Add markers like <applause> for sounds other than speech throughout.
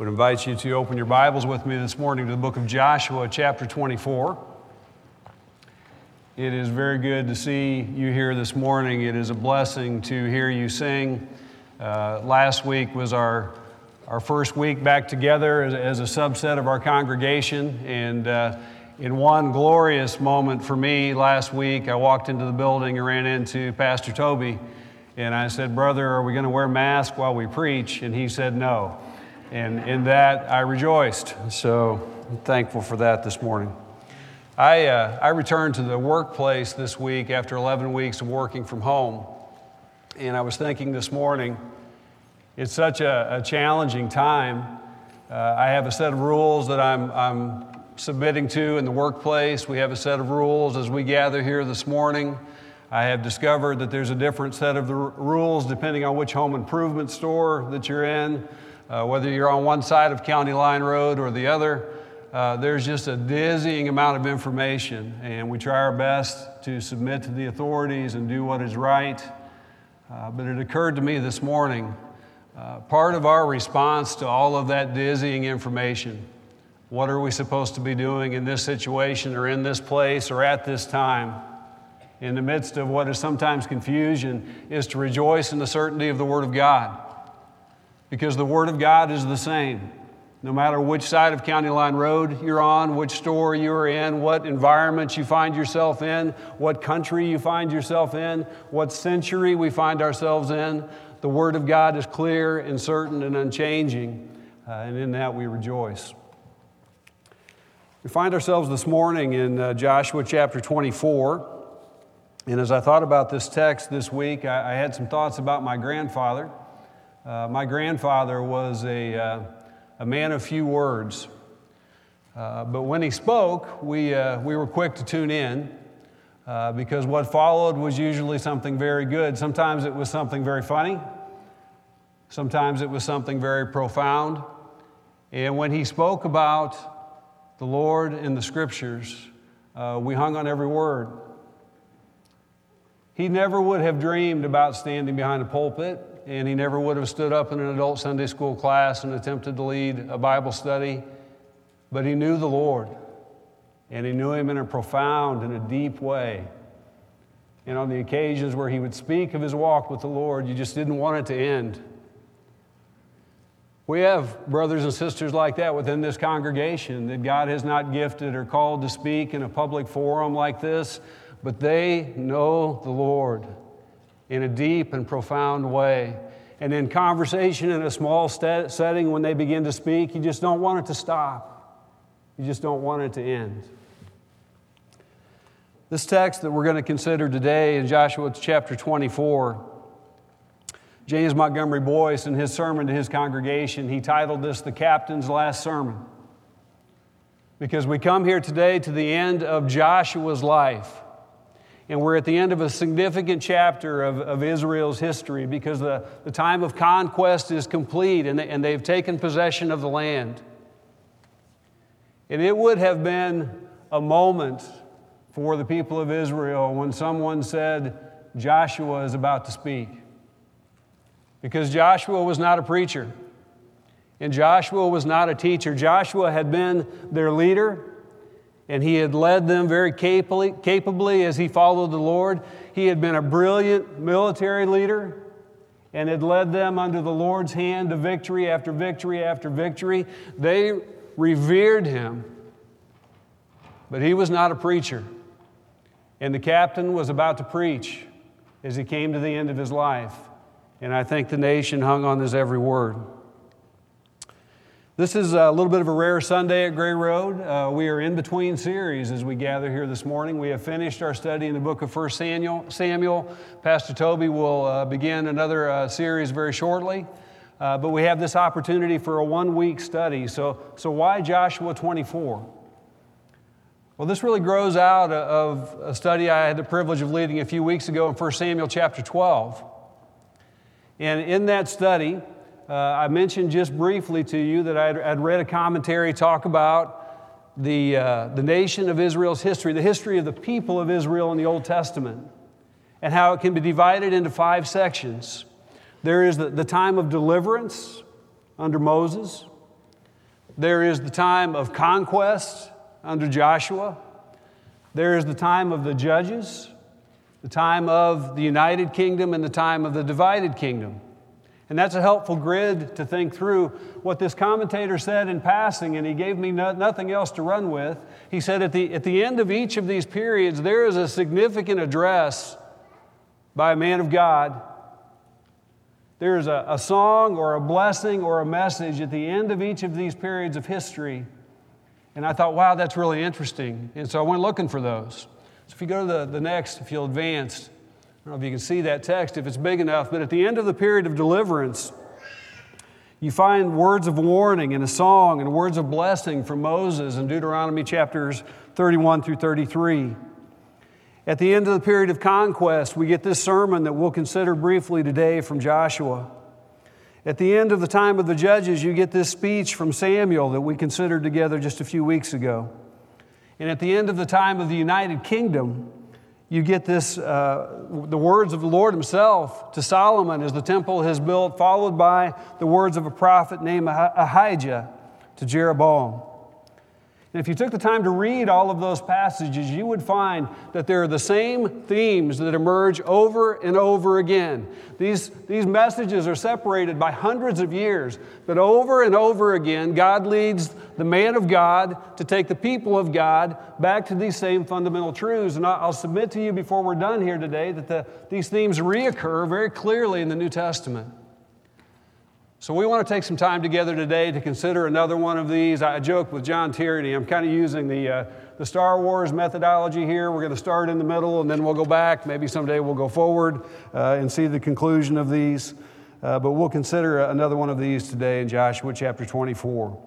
would invite you to open your Bibles with me this morning to the book of Joshua, chapter 24. It is very good to see you here this morning. It is a blessing to hear you sing. Uh, last week was our, our first week back together as, as a subset of our congregation, and uh, in one glorious moment for me last week, I walked into the building and ran into Pastor Toby and I said, Brother, are we going to wear masks while we preach? And he said, No. And in that, I rejoiced. So I'm thankful for that this morning. I, uh, I returned to the workplace this week after 11 weeks of working from home. And I was thinking this morning, it's such a, a challenging time. Uh, I have a set of rules that I'm, I'm submitting to in the workplace. We have a set of rules as we gather here this morning. I have discovered that there's a different set of the r- rules depending on which home improvement store that you're in, uh, whether you're on one side of County Line Road or the other. Uh, there's just a dizzying amount of information, and we try our best to submit to the authorities and do what is right. Uh, but it occurred to me this morning uh, part of our response to all of that dizzying information what are we supposed to be doing in this situation or in this place or at this time? in the midst of what is sometimes confusion is to rejoice in the certainty of the Word of God. Because the Word of God is the same. No matter which side of County Line Road you're on, which store you're in, what environment you find yourself in, what country you find yourself in, what century we find ourselves in, the Word of God is clear and certain and unchanging, uh, and in that we rejoice. We find ourselves this morning in uh, Joshua chapter 24. And as I thought about this text this week, I, I had some thoughts about my grandfather. Uh, my grandfather was a, uh, a man of few words. Uh, but when he spoke, we, uh, we were quick to tune in uh, because what followed was usually something very good. Sometimes it was something very funny, sometimes it was something very profound. And when he spoke about the Lord and the scriptures, uh, we hung on every word. He never would have dreamed about standing behind a pulpit, and he never would have stood up in an adult Sunday school class and attempted to lead a Bible study. But he knew the Lord, and he knew him in a profound and a deep way. And on the occasions where he would speak of his walk with the Lord, you just didn't want it to end. We have brothers and sisters like that within this congregation that God has not gifted or called to speak in a public forum like this, but they know the Lord in a deep and profound way. And in conversation in a small st- setting, when they begin to speak, you just don't want it to stop. You just don't want it to end. This text that we're going to consider today in Joshua chapter 24, James Montgomery Boice, in his sermon to his congregation, he titled this The Captain's Last Sermon. Because we come here today to the end of Joshua's life. And we're at the end of a significant chapter of, of Israel's history because the, the time of conquest is complete and, they, and they've taken possession of the land. And it would have been a moment for the people of Israel when someone said, Joshua is about to speak. Because Joshua was not a preacher, and Joshua was not a teacher. Joshua had been their leader, and he had led them very capably, capably as he followed the Lord. He had been a brilliant military leader and had led them under the Lord's hand to victory after victory after victory. They revered him, but he was not a preacher. And the captain was about to preach as he came to the end of his life. And I think the nation hung on his every word. This is a little bit of a rare Sunday at Gray Road. Uh, we are in between series as we gather here this morning. We have finished our study in the book of 1 Samuel. Samuel. Pastor Toby will uh, begin another uh, series very shortly. Uh, but we have this opportunity for a one week study. So, so, why Joshua 24? Well, this really grows out of a study I had the privilege of leading a few weeks ago in 1 Samuel chapter 12. And in that study, uh, I mentioned just briefly to you that I'd, I'd read a commentary talk about the, uh, the nation of Israel's history, the history of the people of Israel in the Old Testament, and how it can be divided into five sections. There is the, the time of deliverance under Moses, There is the time of conquest under Joshua. There is the time of the judges, the time of the united kingdom, and the time of the divided kingdom. And that's a helpful grid to think through what this commentator said in passing, and he gave me no, nothing else to run with. He said at the, at the end of each of these periods, there is a significant address by a man of God. There is a, a song or a blessing or a message at the end of each of these periods of history. And I thought, wow, that's really interesting. And so I went looking for those. So if you go to the, the next, if you'll advance, I don't know if you can see that text if it's big enough, but at the end of the period of deliverance, you find words of warning and a song and words of blessing from Moses in Deuteronomy chapters 31 through 33. At the end of the period of conquest, we get this sermon that we'll consider briefly today from Joshua. At the end of the time of the judges, you get this speech from Samuel that we considered together just a few weeks ago. And at the end of the time of the United Kingdom, you get this, uh, the words of the Lord Himself to Solomon as the temple is built, followed by the words of a prophet named Ahijah to Jeroboam. And if you took the time to read all of those passages, you would find that there are the same themes that emerge over and over again. These, these messages are separated by hundreds of years, but over and over again, God leads the man of God to take the people of God back to these same fundamental truths. And I'll submit to you before we're done here today that the, these themes reoccur very clearly in the New Testament. So, we want to take some time together today to consider another one of these. I joked with John Tierney. I'm kind of using the, uh, the Star Wars methodology here. We're going to start in the middle and then we'll go back. Maybe someday we'll go forward uh, and see the conclusion of these. Uh, but we'll consider another one of these today in Joshua chapter 24.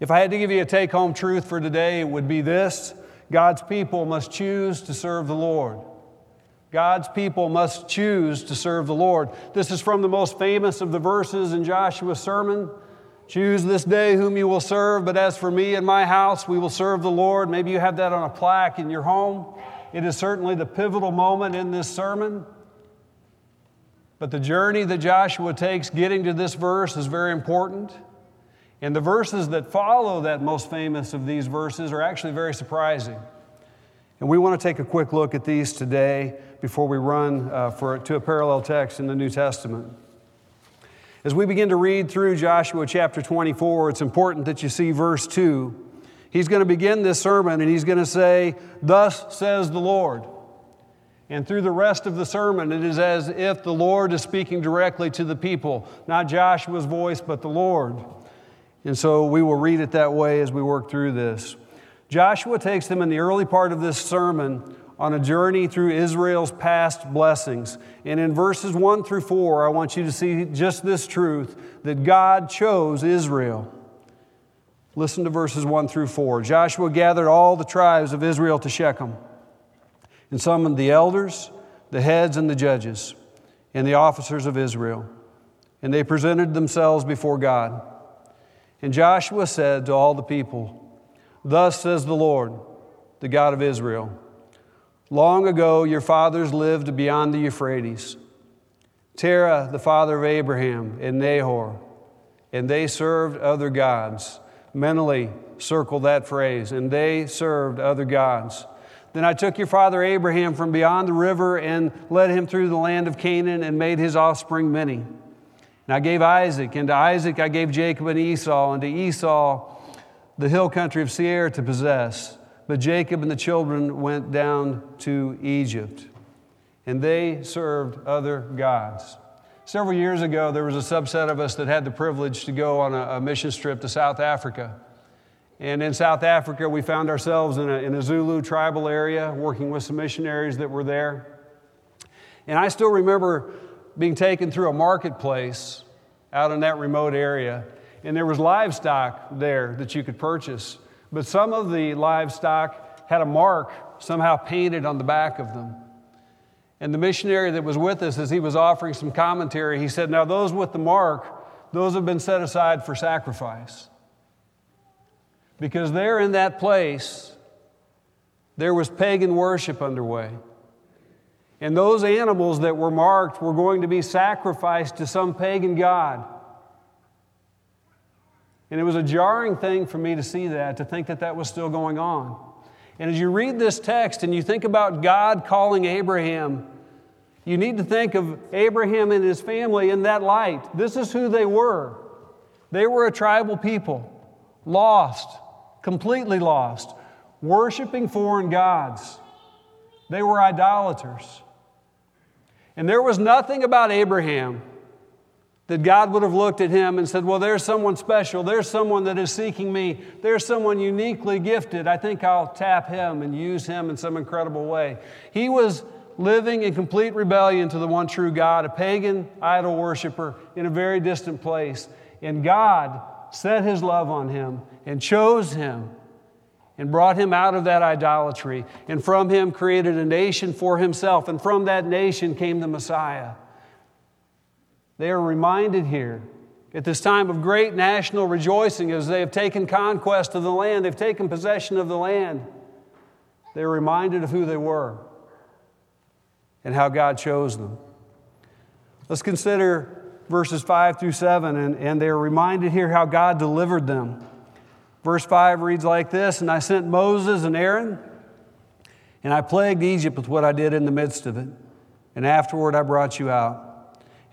If I had to give you a take home truth for today, it would be this God's people must choose to serve the Lord. God's people must choose to serve the Lord. This is from the most famous of the verses in Joshua's sermon. Choose this day whom you will serve, but as for me and my house, we will serve the Lord. Maybe you have that on a plaque in your home. It is certainly the pivotal moment in this sermon. But the journey that Joshua takes getting to this verse is very important. And the verses that follow that most famous of these verses are actually very surprising. And we want to take a quick look at these today before we run uh, for, to a parallel text in the New Testament. As we begin to read through Joshua chapter 24, it's important that you see verse 2. He's going to begin this sermon and he's going to say, Thus says the Lord. And through the rest of the sermon, it is as if the Lord is speaking directly to the people, not Joshua's voice, but the Lord. And so we will read it that way as we work through this. Joshua takes them in the early part of this sermon on a journey through Israel's past blessings. And in verses 1 through 4, I want you to see just this truth that God chose Israel. Listen to verses 1 through 4. Joshua gathered all the tribes of Israel to Shechem and summoned the elders, the heads, and the judges, and the officers of Israel. And they presented themselves before God. And Joshua said to all the people, Thus says the Lord, the God of Israel Long ago, your fathers lived beyond the Euphrates. Terah, the father of Abraham, and Nahor, and they served other gods. Mentally circle that phrase, and they served other gods. Then I took your father Abraham from beyond the river and led him through the land of Canaan and made his offspring many. And I gave Isaac, and to Isaac I gave Jacob and Esau, and to Esau the hill country of Seir to possess. But Jacob and the children went down to Egypt, and they served other gods. Several years ago, there was a subset of us that had the privilege to go on a, a mission trip to South Africa. And in South Africa, we found ourselves in a, in a Zulu tribal area working with some missionaries that were there. And I still remember being taken through a marketplace out in that remote area and there was livestock there that you could purchase. But some of the livestock had a mark somehow painted on the back of them. And the missionary that was with us, as he was offering some commentary, he said, Now, those with the mark, those have been set aside for sacrifice. Because there in that place, there was pagan worship underway. And those animals that were marked were going to be sacrificed to some pagan god. And it was a jarring thing for me to see that, to think that that was still going on. And as you read this text and you think about God calling Abraham, you need to think of Abraham and his family in that light. This is who they were. They were a tribal people, lost, completely lost, worshiping foreign gods. They were idolaters. And there was nothing about Abraham that God would have looked at him and said, Well, there's someone special. There's someone that is seeking me. There's someone uniquely gifted. I think I'll tap him and use him in some incredible way. He was living in complete rebellion to the one true God, a pagan idol worshiper in a very distant place. And God set his love on him and chose him and brought him out of that idolatry. And from him created a nation for himself. And from that nation came the Messiah. They are reminded here at this time of great national rejoicing as they have taken conquest of the land, they've taken possession of the land. They're reminded of who they were and how God chose them. Let's consider verses 5 through 7, and, and they're reminded here how God delivered them. Verse 5 reads like this And I sent Moses and Aaron, and I plagued Egypt with what I did in the midst of it. And afterward I brought you out.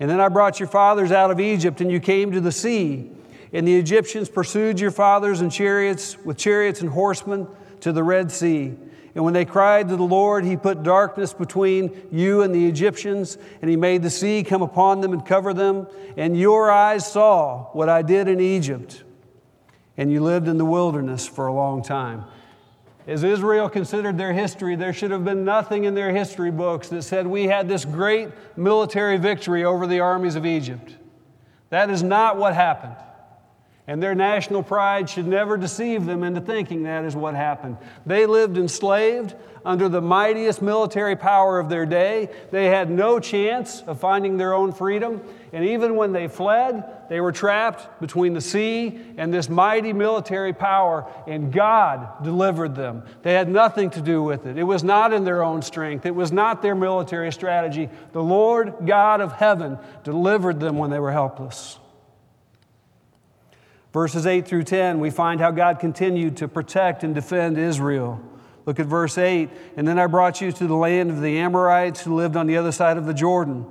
And then I brought your fathers out of Egypt, and you came to the sea. And the Egyptians pursued your fathers in chariots, with chariots and horsemen, to the Red Sea. And when they cried to the Lord, He put darkness between you and the Egyptians, and He made the sea come upon them and cover them. And your eyes saw what I did in Egypt. And you lived in the wilderness for a long time. As Israel considered their history, there should have been nothing in their history books that said we had this great military victory over the armies of Egypt. That is not what happened. And their national pride should never deceive them into thinking that is what happened. They lived enslaved under the mightiest military power of their day. They had no chance of finding their own freedom. And even when they fled, they were trapped between the sea and this mighty military power, and God delivered them. They had nothing to do with it. It was not in their own strength, it was not their military strategy. The Lord God of heaven delivered them when they were helpless. Verses 8 through 10, we find how God continued to protect and defend Israel. Look at verse 8. And then I brought you to the land of the Amorites who lived on the other side of the Jordan.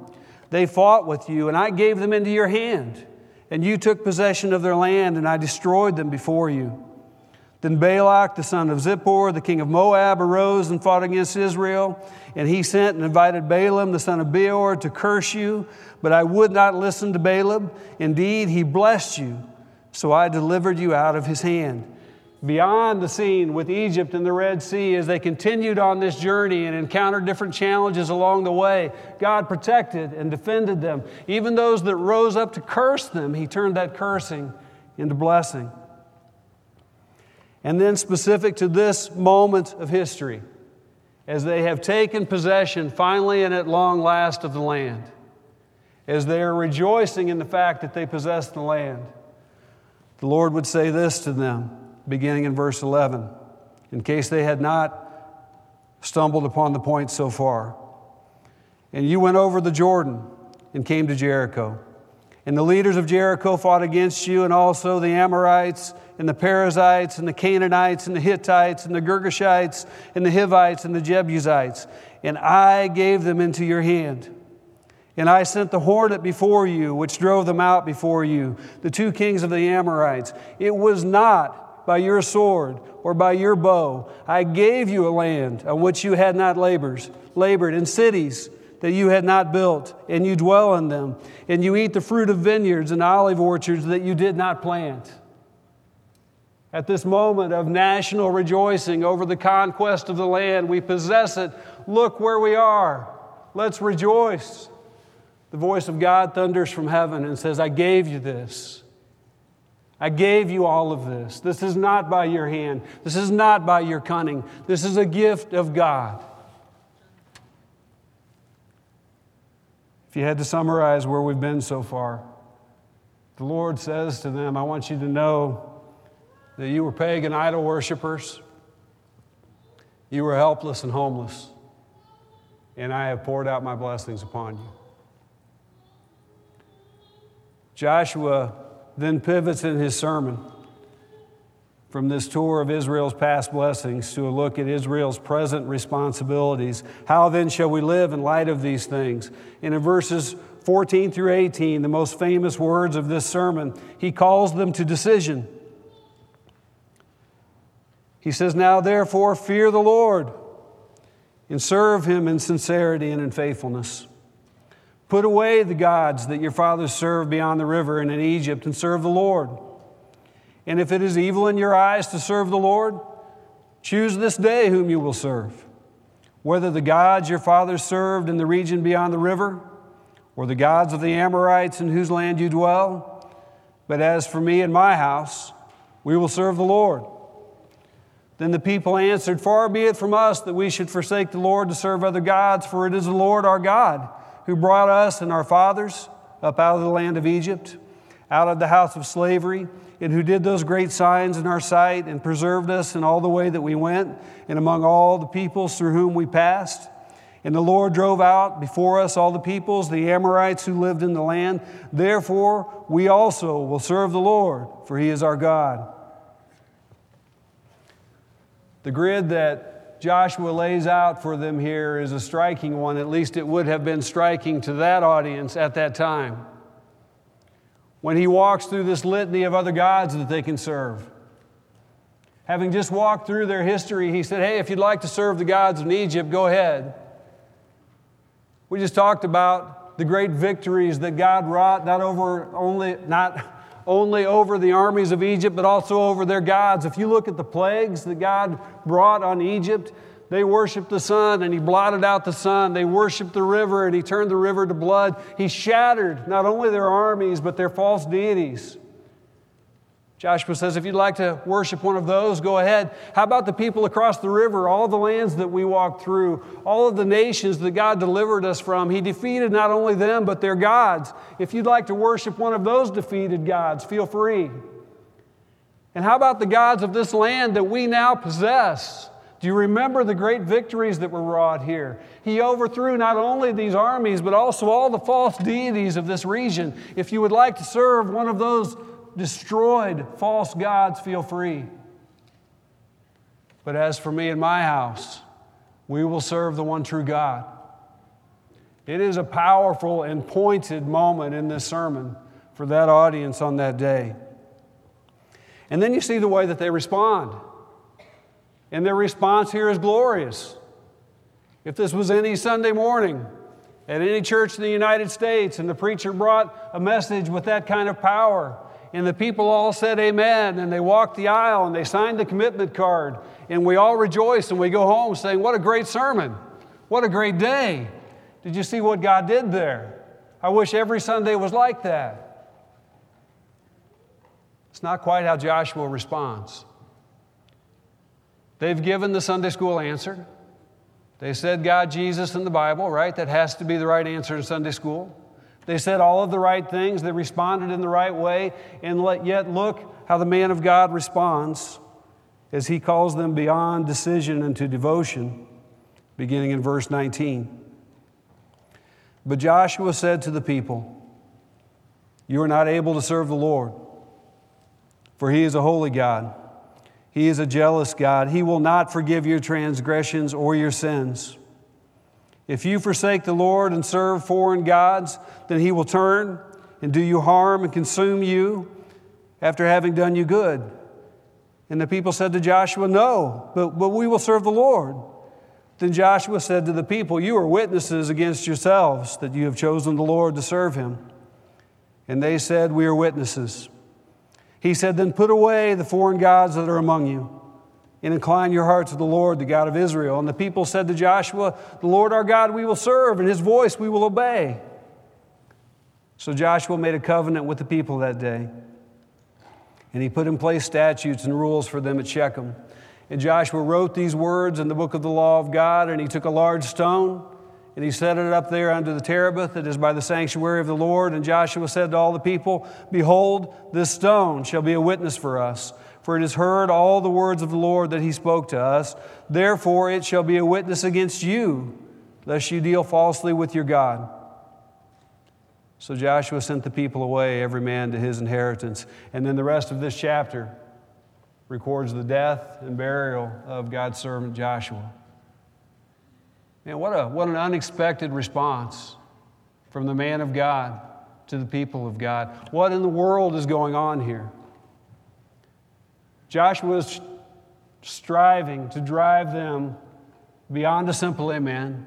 They fought with you, and I gave them into your hand. And you took possession of their land, and I destroyed them before you. Then Balak, the son of Zippor, the king of Moab, arose and fought against Israel. And he sent and invited Balaam, the son of Beor, to curse you. But I would not listen to Balaam. Indeed, he blessed you. So I delivered you out of his hand beyond the scene with Egypt and the Red Sea as they continued on this journey and encountered different challenges along the way. God protected and defended them. Even those that rose up to curse them, He turned that cursing into blessing. And then, specific to this moment of history, as they have taken possession finally and at long last of the land, as they are rejoicing in the fact that they possess the land, the Lord would say this to them beginning in verse 11, in case they had not stumbled upon the point so far. And you went over the Jordan and came to Jericho. And the leaders of Jericho fought against you, and also the Amorites, and the Perizzites, and the Canaanites, and the Hittites, and the Girgashites, and the Hivites, and the Jebusites. And I gave them into your hand. And I sent the hornet before you, which drove them out before you, the two kings of the Amorites. It was not by your sword or by your bow. I gave you a land on which you had not labors, labored, in cities that you had not built, and you dwell in them, and you eat the fruit of vineyards and olive orchards that you did not plant. At this moment of national rejoicing over the conquest of the land, we possess it. Look where we are. Let's rejoice. The voice of God thunders from heaven and says, I gave you this. I gave you all of this. This is not by your hand. This is not by your cunning. This is a gift of God. If you had to summarize where we've been so far, the Lord says to them, I want you to know that you were pagan idol worshippers, you were helpless and homeless, and I have poured out my blessings upon you. Joshua then pivots in his sermon from this tour of Israel's past blessings to a look at Israel's present responsibilities. How then shall we live in light of these things? And in verses 14 through 18, the most famous words of this sermon, he calls them to decision. He says, Now therefore, fear the Lord and serve him in sincerity and in faithfulness. Put away the gods that your fathers served beyond the river and in Egypt and serve the Lord. And if it is evil in your eyes to serve the Lord, choose this day whom you will serve, whether the gods your fathers served in the region beyond the river, or the gods of the Amorites in whose land you dwell. But as for me and my house, we will serve the Lord. Then the people answered, Far be it from us that we should forsake the Lord to serve other gods, for it is the Lord our God who brought us and our fathers up out of the land of Egypt, out of the house of slavery, and who did those great signs in our sight and preserved us in all the way that we went and among all the peoples through whom we passed. And the Lord drove out before us all the peoples, the Amorites who lived in the land. Therefore, we also will serve the Lord, for he is our God. The grid that Joshua lays out for them here is a striking one. At least it would have been striking to that audience at that time. When he walks through this litany of other gods that they can serve. Having just walked through their history, he said, Hey, if you'd like to serve the gods in Egypt, go ahead. We just talked about the great victories that God wrought, not over only, not only over the armies of Egypt, but also over their gods. If you look at the plagues that God brought on Egypt, they worshiped the sun and he blotted out the sun. They worshiped the river and he turned the river to blood. He shattered not only their armies, but their false deities. Joshua says, if you'd like to worship one of those, go ahead. How about the people across the river, all the lands that we walked through, all of the nations that God delivered us from? He defeated not only them, but their gods. If you'd like to worship one of those defeated gods, feel free. And how about the gods of this land that we now possess? Do you remember the great victories that were wrought here? He overthrew not only these armies, but also all the false deities of this region. If you would like to serve one of those destroyed false gods, feel free. But as for me and my house, we will serve the one true God. It is a powerful and pointed moment in this sermon for that audience on that day. And then you see the way that they respond. And their response here is glorious. If this was any Sunday morning at any church in the United States and the preacher brought a message with that kind of power, and the people all said amen, and they walked the aisle and they signed the commitment card, and we all rejoice and we go home saying, What a great sermon! What a great day! Did you see what God did there? I wish every Sunday was like that. It's not quite how Joshua responds. They've given the Sunday school answer. They said God, Jesus, and the Bible, right? That has to be the right answer in Sunday school. They said all of the right things, they responded in the right way, and yet look how the man of God responds as he calls them beyond decision into devotion, beginning in verse 19. But Joshua said to the people, You are not able to serve the Lord, for he is a holy God. He is a jealous God. He will not forgive your transgressions or your sins. If you forsake the Lord and serve foreign gods, then he will turn and do you harm and consume you after having done you good. And the people said to Joshua, No, but, but we will serve the Lord. Then Joshua said to the people, You are witnesses against yourselves that you have chosen the Lord to serve him. And they said, We are witnesses. He said, Then put away the foreign gods that are among you and incline your heart to the Lord, the God of Israel. And the people said to Joshua, The Lord our God we will serve, and his voice we will obey. So Joshua made a covenant with the people that day. And he put in place statutes and rules for them at Shechem. And Joshua wrote these words in the book of the law of God, and he took a large stone and he set it up there under the terebinth that is by the sanctuary of the Lord. And Joshua said to all the people, Behold, this stone shall be a witness for us for it has heard all the words of the Lord that he spoke to us. Therefore, it shall be a witness against you, lest you deal falsely with your God. So Joshua sent the people away, every man to his inheritance. And then the rest of this chapter records the death and burial of God's servant Joshua. Man, what, a, what an unexpected response from the man of God to the people of God. What in the world is going on here? Joshua is striving to drive them beyond a simple amen,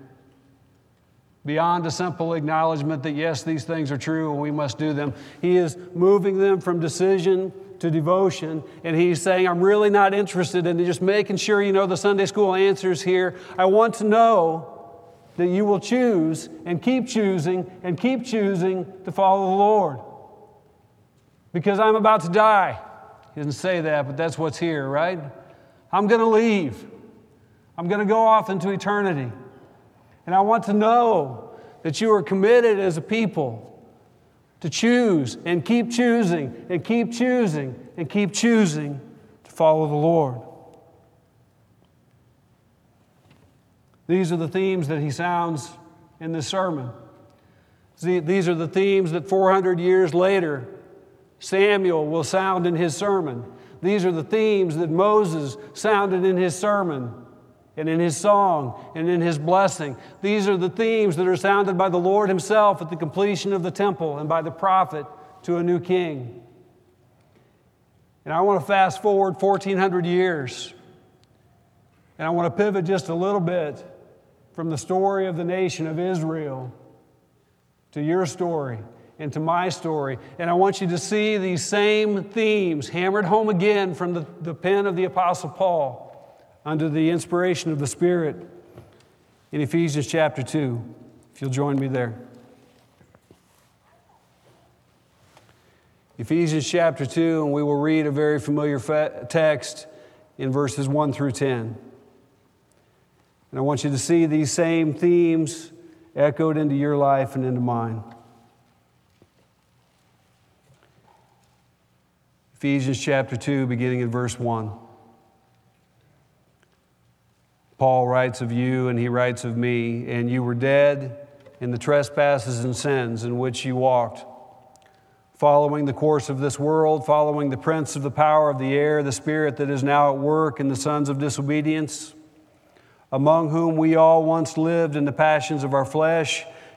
beyond a simple acknowledgement that yes, these things are true and we must do them. He is moving them from decision to devotion, and he's saying, I'm really not interested in just making sure you know the Sunday school answers here. I want to know that you will choose and keep choosing and keep choosing to follow the Lord. Because I'm about to die. He didn't say that, but that's what's here, right? I'm going to leave. I'm going to go off into eternity. And I want to know that you are committed as a people to choose and keep choosing and keep choosing and keep choosing to follow the Lord. These are the themes that he sounds in this sermon. These are the themes that 400 years later Samuel will sound in his sermon. These are the themes that Moses sounded in his sermon and in his song and in his blessing. These are the themes that are sounded by the Lord himself at the completion of the temple and by the prophet to a new king. And I want to fast forward 1400 years. And I want to pivot just a little bit from the story of the nation of Israel to your story and to my story. And I want you to see these same themes hammered home again from the, the pen of the Apostle Paul under the inspiration of the Spirit in Ephesians chapter 2. If you'll join me there. Ephesians chapter 2, and we will read a very familiar text in verses 1 through 10. And I want you to see these same themes echoed into your life and into mine. Ephesians chapter 2, beginning in verse 1. Paul writes of you and he writes of me, and you were dead in the trespasses and sins in which you walked, following the course of this world, following the prince of the power of the air, the spirit that is now at work in the sons of disobedience among whom we all once lived in the passions of our flesh,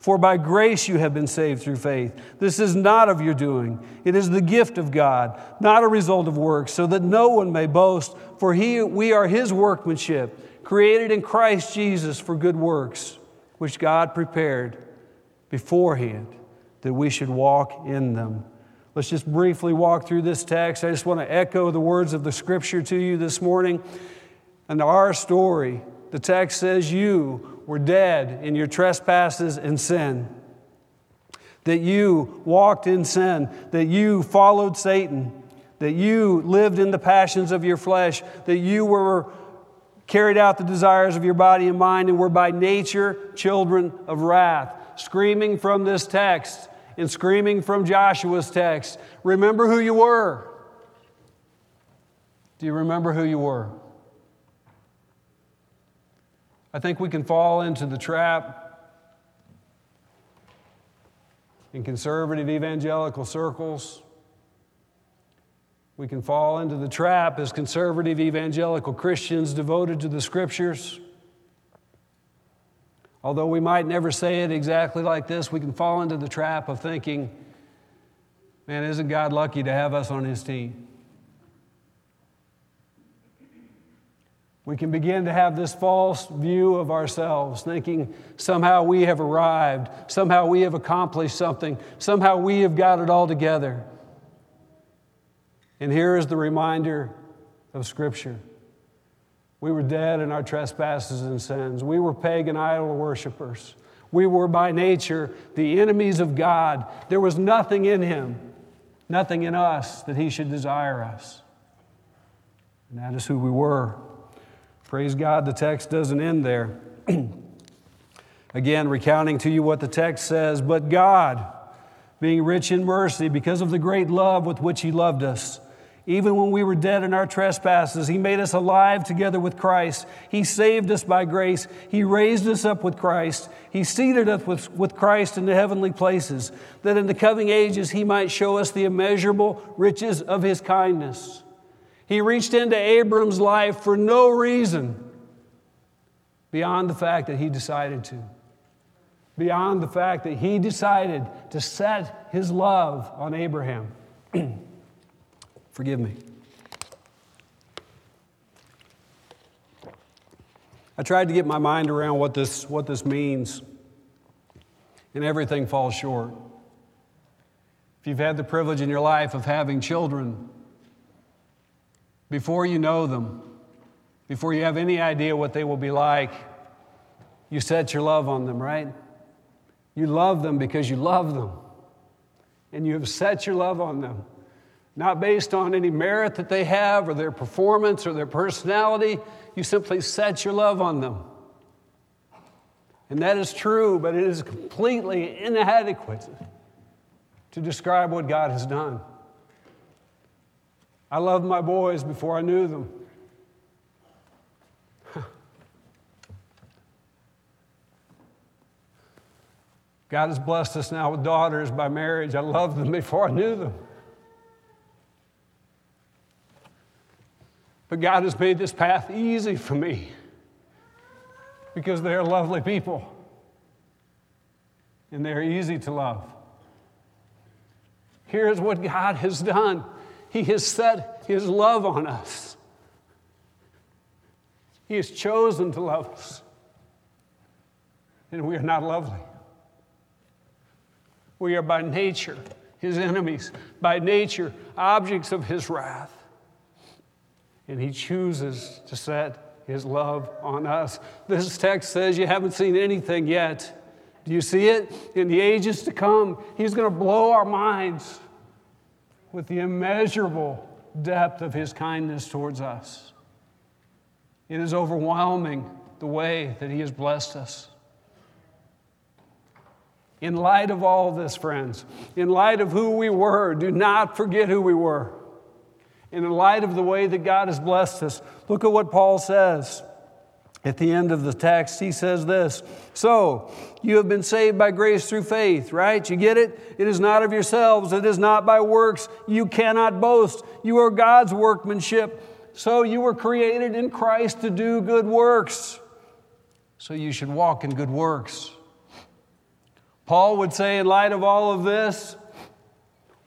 For by grace you have been saved through faith. This is not of your doing, it is the gift of God, not a result of works, so that no one may boast. For he, we are his workmanship, created in Christ Jesus for good works which God prepared beforehand that we should walk in them. Let's just briefly walk through this text. I just want to echo the words of the scripture to you this morning. And our story, the text says, You were dead in your trespasses and sin. That you walked in sin, that you followed Satan, that you lived in the passions of your flesh, that you were carried out the desires of your body and mind, and were by nature children of wrath. Screaming from this text and screaming from Joshua's text, remember who you were. Do you remember who you were? I think we can fall into the trap in conservative evangelical circles we can fall into the trap as conservative evangelical Christians devoted to the scriptures. Although we might never say it exactly like this, we can fall into the trap of thinking, man, isn't God lucky to have us on his team? We can begin to have this false view of ourselves, thinking somehow we have arrived, somehow we have accomplished something, somehow we have got it all together. And here is the reminder of Scripture. We were dead in our trespasses and sins. We were pagan idol worshippers. We were by nature the enemies of God. There was nothing in Him, nothing in us that He should desire us. And that is who we were. Praise God, the text doesn't end there. <clears throat> Again, recounting to you what the text says, but God, being rich in mercy, because of the great love with which He loved us, even when we were dead in our trespasses, He made us alive together with Christ. He saved us by grace. He raised us up with Christ. He seated us with, with Christ in the heavenly places, that in the coming ages He might show us the immeasurable riches of His kindness. He reached into Abram's life for no reason beyond the fact that he decided to. Beyond the fact that he decided to set his love on Abraham. <clears throat> Forgive me. I tried to get my mind around what this, what this means, and everything falls short. If you've had the privilege in your life of having children, before you know them, before you have any idea what they will be like, you set your love on them, right? You love them because you love them. And you have set your love on them, not based on any merit that they have or their performance or their personality. You simply set your love on them. And that is true, but it is completely inadequate to describe what God has done. I loved my boys before I knew them. God has blessed us now with daughters by marriage. I loved them before I knew them. But God has made this path easy for me because they are lovely people and they're easy to love. Here's what God has done he has set His love on us. He has chosen to love us. And we are not lovely. We are by nature His enemies, by nature objects of His wrath. And He chooses to set His love on us. This text says you haven't seen anything yet. Do you see it? In the ages to come, He's going to blow our minds with the immeasurable depth of his kindness towards us. It is overwhelming the way that he has blessed us. In light of all this, friends, in light of who we were, do not forget who we were. in light of the way that God has blessed us, look at what Paul says. At the end of the text, he says this So, you have been saved by grace through faith, right? You get it? It is not of yourselves, it is not by works. You cannot boast. You are God's workmanship. So, you were created in Christ to do good works. So, you should walk in good works. Paul would say, in light of all of this,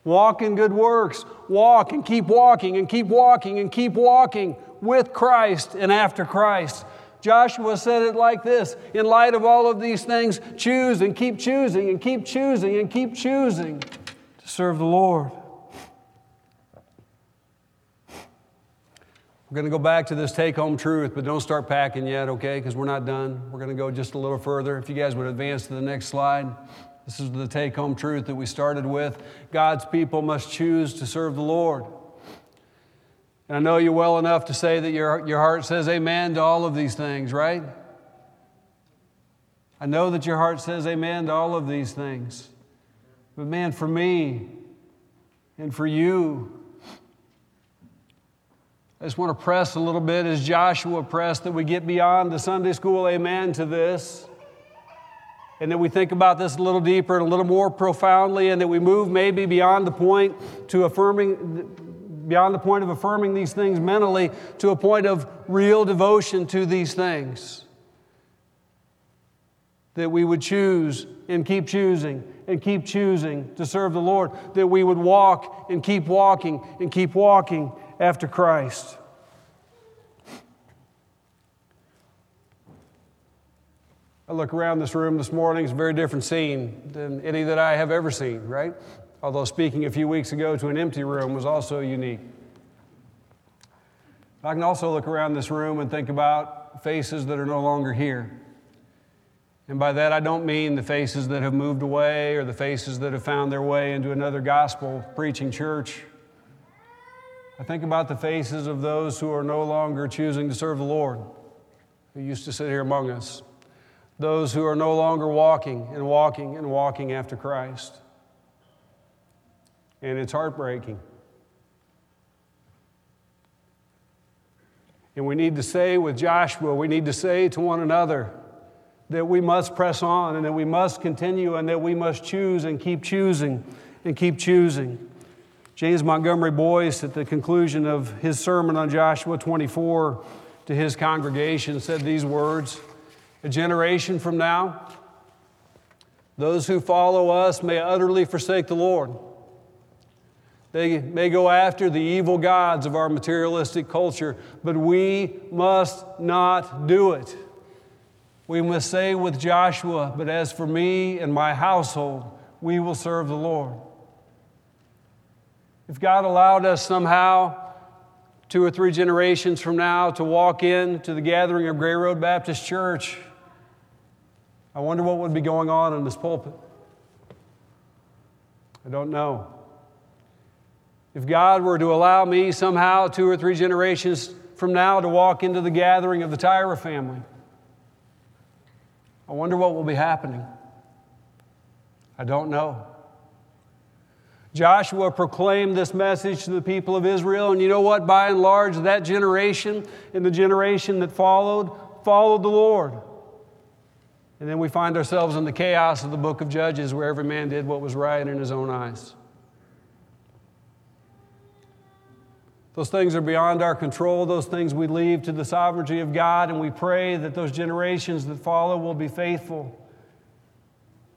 walk in good works. Walk and keep walking and keep walking and keep walking with Christ and after Christ. Joshua said it like this In light of all of these things, choose and keep choosing and keep choosing and keep choosing to serve the Lord. We're going to go back to this take home truth, but don't start packing yet, okay? Because we're not done. We're going to go just a little further. If you guys would advance to the next slide. This is the take home truth that we started with. God's people must choose to serve the Lord. And I know you well enough to say that your, your heart says amen to all of these things, right? I know that your heart says amen to all of these things. But man, for me and for you, I just want to press a little bit as Joshua pressed that we get beyond the Sunday school amen to this. And that we think about this a little deeper and a little more profoundly, and that we move maybe beyond the point to affirming beyond the point of affirming these things mentally to a point of real devotion to these things. That we would choose and keep choosing and keep choosing to serve the Lord. That we would walk and keep walking and keep walking after Christ. I look around this room this morning, it's a very different scene than any that I have ever seen, right? Although speaking a few weeks ago to an empty room was also unique. I can also look around this room and think about faces that are no longer here. And by that, I don't mean the faces that have moved away or the faces that have found their way into another gospel preaching church. I think about the faces of those who are no longer choosing to serve the Lord, who used to sit here among us, those who are no longer walking and walking and walking after Christ. And it's heartbreaking. And we need to say with Joshua, we need to say to one another that we must press on and that we must continue and that we must choose and keep choosing and keep choosing. James Montgomery Boice, at the conclusion of his sermon on Joshua 24 to his congregation, said these words A generation from now, those who follow us may utterly forsake the Lord. They may go after the evil gods of our materialistic culture, but we must not do it. We must say with Joshua, But as for me and my household, we will serve the Lord. If God allowed us somehow, two or three generations from now, to walk in to the gathering of Gray Road Baptist Church, I wonder what would be going on in this pulpit. I don't know. If God were to allow me somehow, two or three generations from now, to walk into the gathering of the Tyra family, I wonder what will be happening. I don't know. Joshua proclaimed this message to the people of Israel, and you know what? By and large, that generation and the generation that followed followed the Lord. And then we find ourselves in the chaos of the book of Judges where every man did what was right in his own eyes. Those things are beyond our control. Those things we leave to the sovereignty of God, and we pray that those generations that follow will be faithful.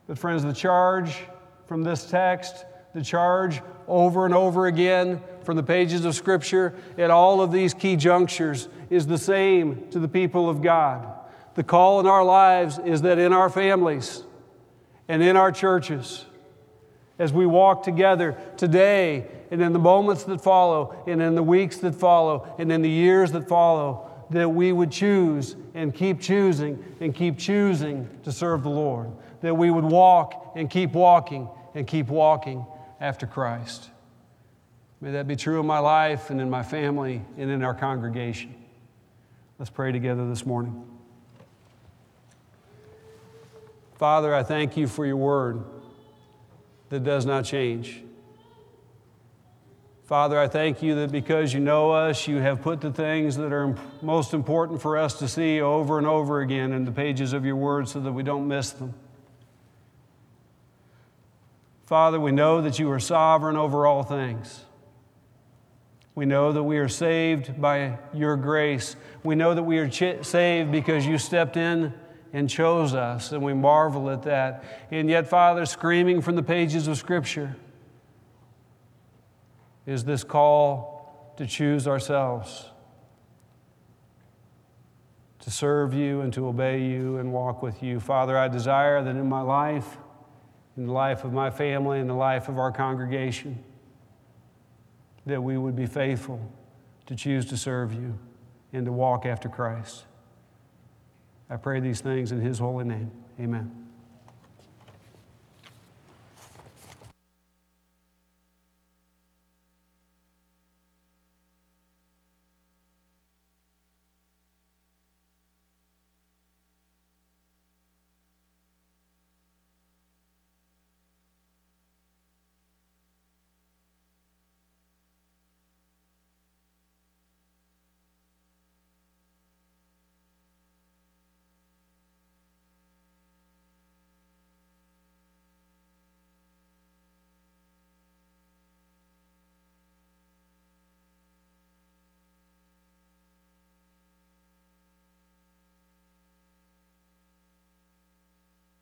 But, friends, the charge from this text, the charge over and over again from the pages of Scripture at all of these key junctures is the same to the people of God. The call in our lives is that in our families and in our churches, as we walk together today and in the moments that follow, and in the weeks that follow, and in the years that follow, that we would choose and keep choosing and keep choosing to serve the Lord. That we would walk and keep walking and keep walking after Christ. May that be true in my life and in my family and in our congregation. Let's pray together this morning. Father, I thank you for your word that does not change. Father, I thank you that because you know us, you have put the things that are most important for us to see over and over again in the pages of your word so that we don't miss them. Father, we know that you are sovereign over all things. We know that we are saved by your grace. We know that we are ch- saved because you stepped in and chose us, and we marvel at that. And yet, Father, screaming from the pages of Scripture, is this call to choose ourselves, to serve you and to obey you and walk with you. Father, I desire that in my life, in the life of my family, in the life of our congregation, that we would be faithful to choose to serve you and to walk after Christ. I pray these things in His holy name. Amen.